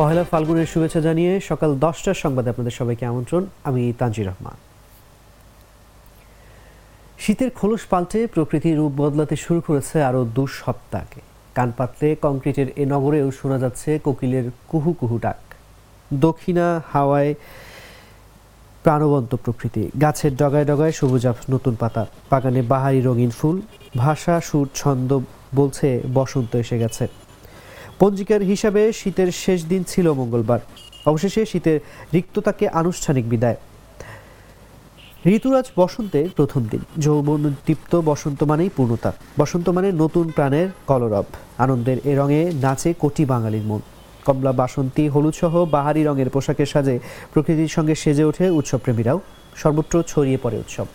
পহেলা ফাল্গুনের শুভেচ্ছা জানিয়ে সকাল দশটার সংবাদে আপনাদের সবাইকে আমন্ত্রণ। আমি তানজির রহমান। শীতের খোলস পাল্টে প্রকৃতির রূপ বদলাতে শুরু করেছে আরও দু সপ্তাহকে। কান পাতলে কংক্রিটের এ নগরেও শোনা যাচ্ছে কোকিলের কুহু কুহু ডাক। দক্ষিণা হাওয়ায় প্রাণবন্ত প্রকৃতি। গাছের ডগায় ডগায় সবুজ নতুন পাতা। বাগানে বাহারি রঙিন ফুল। ভাষা, সুর, ছন্দ বলছে বসন্ত এসে গেছে। পঞ্জিকার হিসাবে শীতের শেষ দিন ছিল মঙ্গলবার। অবশেষে শীতের রিক্ততাকে আনুষ্ঠানিক বিদায়। ঋতুরাজ বসন্তের প্রথম দিন। যৌবন দীপ্ত বসন্ত মানেই পূর্ণতা। বসন্ত মানে নতুন প্রাণের কলরব। আনন্দের এ রঙে নাচে কোটি বাঙালির মন। কমলা বাসন্তী, হলুদ সহ বাহারি রঙের পোশাকের সাজে প্রকৃতির সঙ্গে সেজে ওঠে উৎসবপ্রেমীরাও। সর্বত্র ছড়িয়ে পড়ে উৎসব।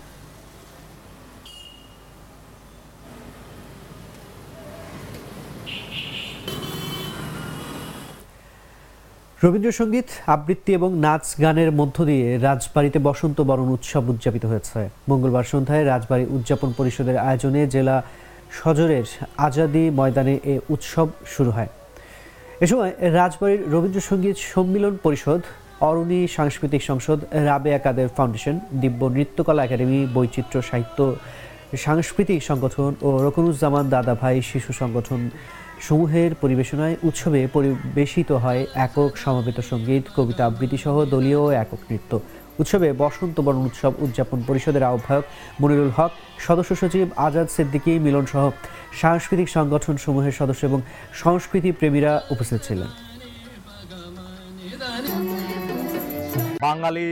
রবীন্দ্রসঙ্গীত, আবৃত্তি এবং নাচ গানের মধ্য দিয়ে রাজবাড়িতে বসন্ত বরণ উৎসব উদযাপিত হয়েছে। মঙ্গলবার সন্ধ্যায় রাজবাড়ি উদযাপন পরিষদের আয়োজনে জেলা সজরের আজাদি ময়দানে এ উৎসব শুরু হয়। এ সময় রাজবাড়ির রবীন্দ্রসঙ্গীত সম্মিলন পরিষদ, অরণি সাংস্কৃতিক সংসদ, রাবেয়া কাদের ফাউন্ডেশন, দিব্য নৃত্যকলা একাডেমি, বৈচিত্র্য সাহিত্য, সাংস্কৃতিক সংগঠন ও রকনুজ্জামান দাদাভাই শিশু সংগঠন সমূহের পরিবেশনায় উৎসবে পরিবেশিত হয় একক সমবেত সংগীত, কবিতা আবৃত্তি সহ দলীয় একক নৃত্য। উৎসবে বসন্ত বরণ উৎসব উদযাপন পরিষদের আহ্বায়ক মনিরুল হক, সদস্য সচিব আজাদ সিদ্দিকী মিলন সহ সাংস্কৃতিক সংগঠন সমূহের সদস্য এবং সংস্কৃতি প্রেমীরা উপস্থিত ছিলেন। বাঙালি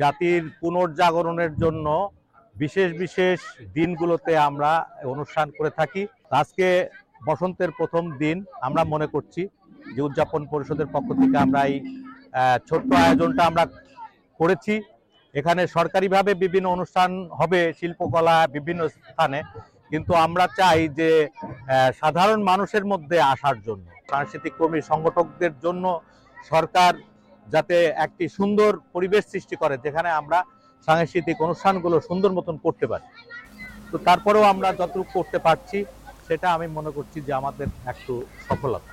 জাতির পুনর্জাগরণের জন্য বিশেষ বিশেষ দিনগুলোতে আমরা অনুষ্ঠান করে থাকি। আজকে বসন্তের প্রথম দিন আমরা মনে করছি যে উদযাপন পরিষদের পক্ষ থেকে আমরা এই ছোট্ট আয়োজনটা আমরা করেছি। এখানে সরকারিভাবে বিভিন্ন অনুষ্ঠান হবে, শিল্পকলা বিভিন্ন স্থানে। কিন্তু আমরা চাই যে সাধারণ মানুষের মধ্যে আসার জন্য, সাংস্কৃতিক কর্মী, সংগঠকদের জন্য সরকার যাতে একটি সুন্দর পরিবেশ সৃষ্টি করে, যেখানে আমরা সাংস্কৃতিক অনুষ্ঠানগুলো সুন্দর মতন করতে পারি। তো তারপরেও আমরা যতটুকু করতে পারছি সেটা আমি মনে করছি যে আমাদের একটু সফলতা।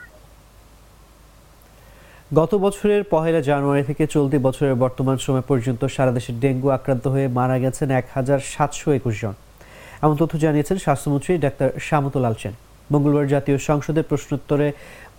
গত বছরের পহেলা জানুয়ারি থেকে চলতি বছরের বর্তমান সময় পর্যন্ত সারা দেশে ডেঙ্গু আক্রান্ত হয়ে মারা গেছেন এক হাজার সাতশো একুশ জন। এমন তথ্য জানিয়েছেন স্বাস্থ্যমন্ত্রী ডাক্তার শ্যামতুল সেন। মঙ্গলবার জাতীয় সংসদের প্রশ্নোত্তরে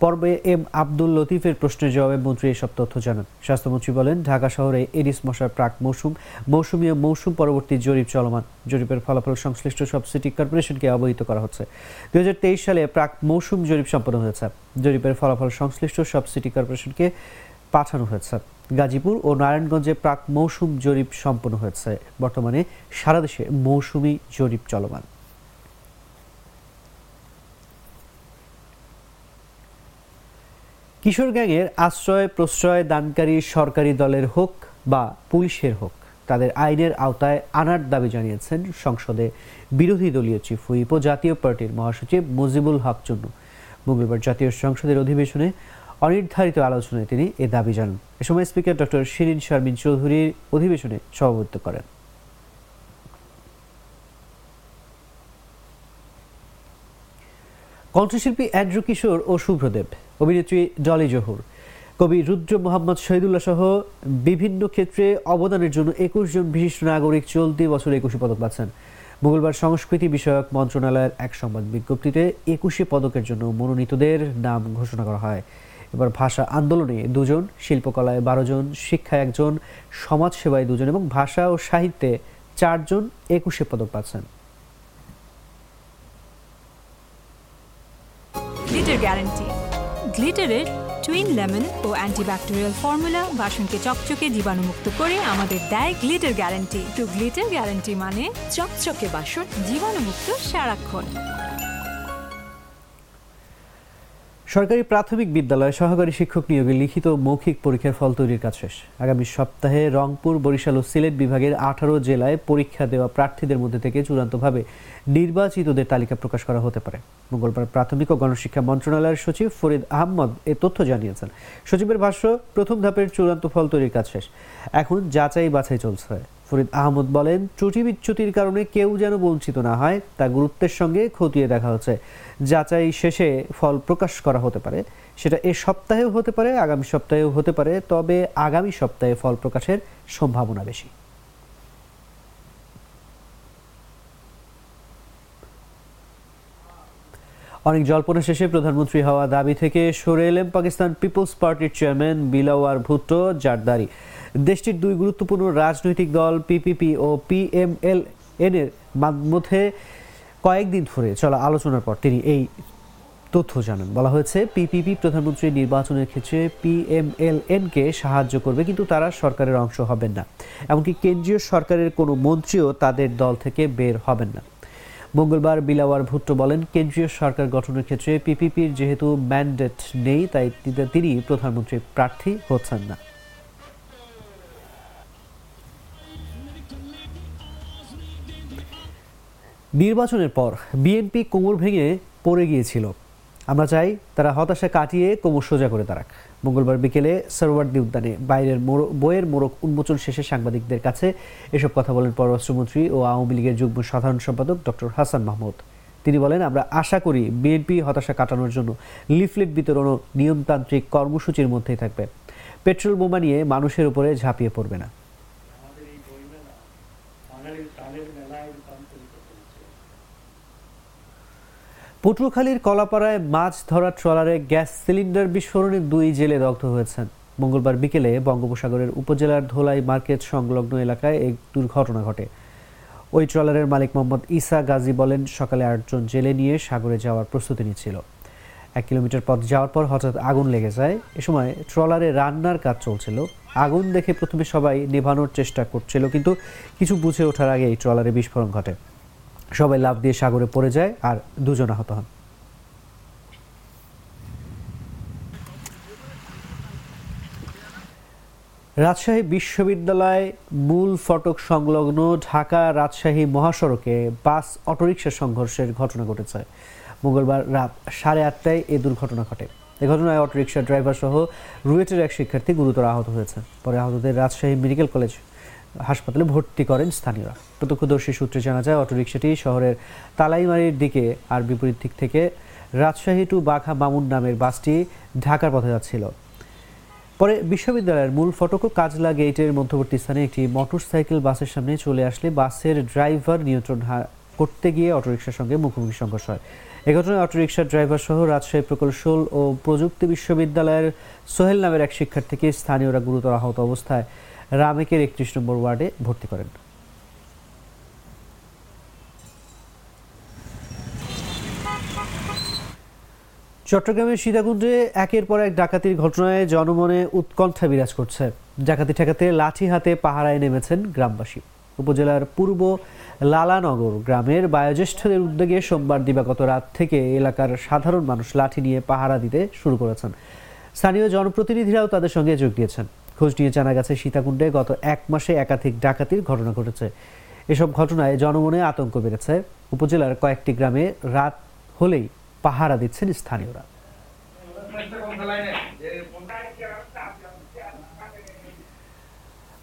পর্বে এম আব্দুল লতিফের প্রশ্নের জবাবে মন্ত্রী এসব তথ্য জানান। স্বাস্থ্যমন্ত্রী বলেন, ঢাকা শহরে এডিস মশার প্রাক মৌসুম, মৌসুমী ও মৌসুম পরবর্তী জরিপ চলমান। জরিপের ফলাফল সংশ্লিষ্ট সব সিটি কর্পোরেশনকে অবহিত করা হচ্ছে। দুই হাজার তেইশ সালে প্রাক মৌসুম জরিপ সম্পন্ন হয়েছে। জরিপের ফলাফল সংশ্লিষ্ট সব সিটি কর্পোরেশনকে পাঠানো হয়েছে। গাজীপুর ও নারায়ণগঞ্জে প্রাক মৌসুম জরিপ সম্পন্ন হয়েছে। বর্তমানে সারা দেশে মৌসুমী জরিপ চলমান। কিশোর গ্যাংয়ের আশ্রয়, প্রশ্রয়, দানকারী সরকারি দলের হোক বা পুলিশের হোক, তাদের আইনের আওতায় আনার দাবি জানিয়েছেন সংসদে বিরোধী দলীয় চিফ হুইপ ও জাতীয় পার্টির মহাসচিব মুজিবুল হক চন্নু। মঙ্গলবার জাতীয় সংসদের অধিবেশনে অনির্ধারিত আলোচনায় তিনি এ দাবি জানান। এ সময় স্পিকার ডক্টর শিরিন শারমিন চৌধুরীর অধিবেশনে সভাপতিত্ব করেন। কণ্ঠশিল্পী অ্যান্ড্রু কিশোর ও শুভ্রদেব অভিনেত্রী ডলি জহুর। কবি রুদ্র মোহাম্মদ শহীদুল্লাহ সহ বিভিন্ন ক্ষেত্রে অবদানের জন্য একুশ জন বিশিষ্ট নাগরিক চলতি বছর একুশে পদক পাচ্ছেন। মঙ্গলবার সংস্কৃতি বিষয়ক মন্ত্রণালয়ের এক সংবাদ বিজ্ঞপ্তিতে একুশে পদকের জন্য মনোনীতদের নাম ঘোষণা করা হয়। এবার ভাষা আন্দোলনে দুজন, শিল্পকলায় বারো জন, শিক্ষায় একজন, সমাজসেবায় দুজন এবং ভাষা ও সাহিত্যে চারজন একুশে পদক পাচ্ছেন। গ্লিটারের টুইন লেমন ও অ্যান্টিব্যাকটেরিয়াল ফর্মুলা বাসনকে চকচকে জীবাণুমুক্ত করে আমাদের দেয় Glitter guarantee to Glitter guarantee মানে চকচকে বাসন জীবাণুমুক্ত সারাক্ষণ। সরকারি প্রাথমিক বিদ্যালয়ে সহকারী শিক্ষক নিয়োগে লিখিত মৌখিক পরীক্ষার ফল তৈরির কাজ শেষ। আগামী সপ্তাহে রংপুর, বরিশাল ও সিলেট বিভাগের আঠারো জেলায় পরীক্ষা দেওয়া প্রার্থীদের মধ্যে থেকে চূড়ান্তভাবে নির্বাচিতদের তালিকা প্রকাশ করা হতে পারে। মঙ্গলবার প্রাথমিক ও গণশিক্ষা মন্ত্রণালয়ের সচিব ফরিদ আহমদ এ তথ্য জানিয়েছেন। সচিবের ভাষ্য, প্রথম ধাপের চূড়ান্ত ফল তৈরির কাজ শেষ। এখন যাচাই বাছাই চলছে। ফরিদ আহমদ বলেন, ত্রুটি বিচ্যুতির কারণে কেউ যেন বঞ্চিত না হয়, তা গুরুত্বের সঙ্গে খতিয়ে দেখা হচ্ছে। যাচাই শেষে ফল প্রকাশ করা হতে পারে। সেটা এ সপ্তাহেও হতে পারে, আগামী সপ্তাহেও হতে পারে, তবে আগামী সপ্তাহে ফল প্রকাশের সম্ভাবনা বেশি। অনেক জল্পনা শেষে প্রধানমন্ত্রী হওয়া দাবি থেকে সরে এলেন পাকিস্তান পিপলস পার্টির চেয়ারম্যান বিলাওয়ার ভুট্টো জারদারি দেশটির দুই গুরুত্বপূর্ণ রাজনৈতিক দল পিপিপি ও পিএমএল এন এর মধ্যে কয়েকদিন ধরে চলা আলোচনার পর তিনি এই তথ্য জানান। বলা হয়েছে পিপিপি প্রধানমন্ত্রী নির্বাচনের ক্ষেত্রে পিএমএলএন কে সাহায্য করবে, কিন্তু তারা সরকারের অংশ হবেন না। এমনকি কেন্দ্রীয় সরকারের কোনো মন্ত্রীও তাদের দল থেকে বের হবেন না। মঙ্গলবার বিলাওয়ার ভুট্টো বলেন, কেন্দ্রীয় সরকার গঠনের ক্ষেত্রে পিপিপির যেহেতু ম্যান্ডেট নেই, তাই তিনি প্রধানমন্ত্রী প্রার্থী হচ্ছেন না। নির্বাচনের পর বিএনপি কোমর ভেঙে পড়ে গিয়েছিল। আমরা চাই তারা হতাশা কাটিয়ে কোমর সোজা করে দাঁড়াক মঙ্গলবার বিকেলে সরোয়ার্দি উদ্যানে বাইরের বইয়ের মোড়ক উন্মোচন শেষে সাংবাদিকদের কাছে এসব কথা বলেন পররাষ্ট্রমন্ত্রী ও আওয়ামী লীগের যুগ্ম সাধারণ সম্পাদক ডক্টর হাসান মাহমুদ। তিনি বলেন, আমরা আশা করি বিএনপি হতাশা কাটানোর জন্য লিফলেট বিতরণ ও নিয়মতান্ত্রিক কর্মসূচির মধ্যেই থাকবে। পেট্রোল বোমা নিয়ে মানুষের উপরে ঝাঁপিয়ে পড়বে না। পটুয়াখালীর কলাপাড়ায় মাছ ধরা ট্রলারে গ্যাস সিলিন্ডার বিস্ফোরণে দুই জেলে দগ্ধ হয়েছেন। মঙ্গলবার বিকেলে বঙ্গোপসাগরের উপজেলার ধোলাই মার্কেট সংলগ্ন এলাকায় এক দুর্ঘটনা ঘটে। ওই ট্রলারের মালিক মোহাম্মদ ইসা গাজী বলেন, সকালে আটজন জেলে নিয়ে সাগরে যাওয়ার প্রস্তুতি নিচ্ছিল। এক কিলোমিটার পথ যাওয়ার পর হঠাৎ আগুন লেগে যায়। এ সময় ট্রলারে রান্নার কাজ চলছিল। আগুন দেখে প্রথমে সবাই নেভানোর চেষ্টা করছিল, কিন্তু কিছু বুঝে ওঠার আগে এই ট্রলারে বিস্ফোরণ ঘটে। সবাই লাভ দিয়ে সাগরে পড়ে যায় আর দুজন আহত হন। রাজশাহী বিশ্ববিদ্যালয় মূল ফটক সংলগ্ন ঢাকা রাজশাহী মহাসড়কে বাস অটোরিকশা সংঘর্ষের ঘটনা ঘটেছে। মঙ্গলবার রাত সাড়ে আটটায় এ দুর্ঘটনা ঘটে। এ ঘটনায় অটোরিকশা ড্রাইভার সহ রুয়েটের এক শিক্ষার্থী গুরুতর আহত হয়েছে পরে আহতদের রাজশাহী মেডিকেল কলেজ হাসপাতালে ভর্তি করেন স্থানীয়রা। প্রত্যক্ষদর্শী সূত্রে জানা যায়, অটোরিকশাটি শহরের তালাইমারির দিকে আর বিপরীত দিক থেকে রাজশাহী টু বাঘা মামুন নামের বাসটি ঢাকার পথে যাচ্ছিল। পরে বিশ্ববিদ্যালয়ের মূল ফটক কাজলা গেটের মধ্যবর্তী স্থানে একটি মোটরসাইকেল বাসের সামনে চলে আসলে বাসের ড্রাইভার নিয়ন্ত্রণ করতে গিয়ে অটোরিকশার সঙ্গে মুখোমুখি সংঘর্ষ হয়। এ ঘটনায় অটোরিকশার ড্রাইভার সহ রাজশাহী প্রকৌশল ও প্রযুক্তি বিশ্ববিদ্যালয়ের সোহেল নামের এক শিক্ষার্থীকে স্থানীয়রা গুরুতর আহত অবস্থায় রামেকের একত্রিশ নম্বর ওয়ার্ডে ভর্তি করেন। চট্টগ্রামের সীতাকুণ্ডে একের পর এক ডাকাতির ঘটনায় জনমনে উৎকণ্ঠা বিরাজ করছে। ডাকাতি ঠেকাতে লাঠি হাতে পাহারায় নেমেছেন গ্রামবাসী। উপজেলার পূর্ব লালানগর গ্রামের বায়োজ্যেষ্ঠদের উদ্যোগে সোমবার দিবাগত রাত থেকে এলাকার সাধারণ মানুষ লাঠি নিয়ে পাহারা দিতে শুরু করেছেন। স্থানীয় জনপ্রতিনিধিরাও তাদের সঙ্গে যোগ দিয়েছেন। খোঁজ নিয়ে জানা গেছে, সীতাকুণ্ডে গত এক মাসে একাধিক ডাকাতির ঘটনা ঘটেছে। এসব ঘটনায় জনমনে আতঙ্ক বেড়েছে। উপজেলার কয়েকটি গ্রামে রাত হলেই পাহারা দিচ্ছেন স্থানীয়রা।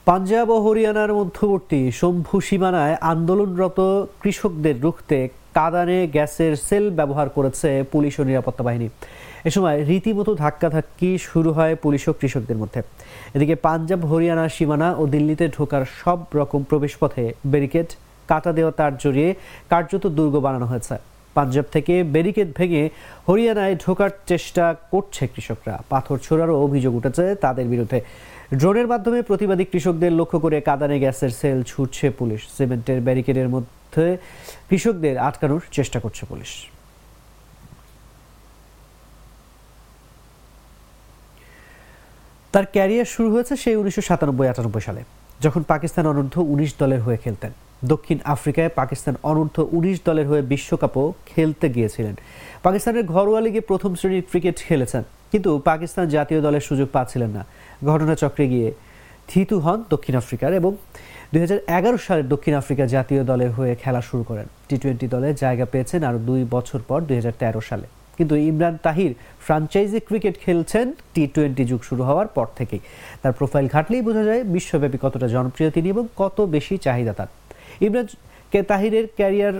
পাঞ্জাব ও হরিয়ানার মধ্যবর্তী শম্ভু সীমানায় আন্দোলনরত কৃষকদের রুখতে কাদানে গ্যাসের সেল ব্যবহার করেছে পুলিশ ও নিরাপত্তা বাহিনী। এ সময় রীতিমতো ধাক্কাধাক্কি শুরু হয় পুলিশ ও কৃষকদের মধ্যে। এদিকে পাঞ্জাব, হরিয়ানা, সীমানা ও দিল্লিতে ঢোকার সব রকম প্রবেশপথে ব্যারিকেড কাটা দেওয়া তার জড়িয়ে কার্যত দুর্গ বানানো হয়েছে। পাঞ্জাব থেকে ব্যারিকেড ভেঙে হরিয়ানায় ঢোকার চেষ্টা করছে কৃষকরা। পাথর ছোড়ারও অভিযোগ উঠেছে তাদের বিরুদ্ধে। ড্রোনের মাধ্যমে প্রতিবাদী কৃষকদের লক্ষ্য করে কাদানে গ্যাসের সেল ছুটছে পুলিশ। সিমেন্টের ব্যারিকেডের মধ্যে কৃষকদের আটকানোর চেষ্টা করছে পুলিশ। তার ক্যারিয়ার শুরু হয়েছে সেই উনিশশো সাতানব্বই, আটানব্বই সালে, যখন পাকিস্তান অনূর্ধ্ব উনিশ দলের হয়ে খেলতেন। দক্ষিণ আফ্রিকায় পাকিস্তান অনূর্ধ্ব উনিশ দলের হয়ে বিশ্বকাপও খেলতে গিয়েছিলেন। পাকিস্তানের ঘরোয়া লিগে প্রথম শ্রেণির ক্রিকেট খেলেছেন, কিন্তু পাকিস্তান জাতীয় দলের সুযোগ পাচ্ছিলেন না। ঘটনাচক্রে গিয়ে থিতু হন দক্ষিণ আফ্রিকার এবং দুই হাজার এগারো সালে দক্ষিণ আফ্রিকা জাতীয় দলের হয়ে খেলা শুরু করেন। টি টোয়েন্টি দলে জায়গা পেয়েছেন আরও দুই বছর পর, দুই হাজার তেরো সালে। কিন্তু ইমরান তাহির ফ্রাঞ্চাইজি ক্রিকেট খেলছেন টি টোয়েন্টি যুগ শুরু হওয়ার পর থেকেই। তার প্রোফাইল ঘাটলেই বোঝা যায় বিশ্বব্যাপী কতটা জনপ্রিয় তিনি এবং কত বেশি চাহিদা তার। ইমরান কে তাহিরের ক্যারিয়ার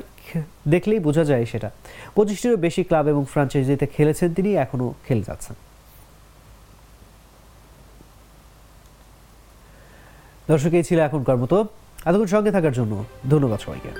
দেখলেই বোঝা যায় সেটা। পঁচিশটিরও বেশি ক্লাব এবং ফ্রাঞ্চাইজিতে খেলেছেন তিনি এখনও খেলে যাচ্ছেন। দর্শক, এই ছিল এখনকার মতো। এতক্ষণ সঙ্গে থাকার জন্য ধন্যবাদ সবাইকে।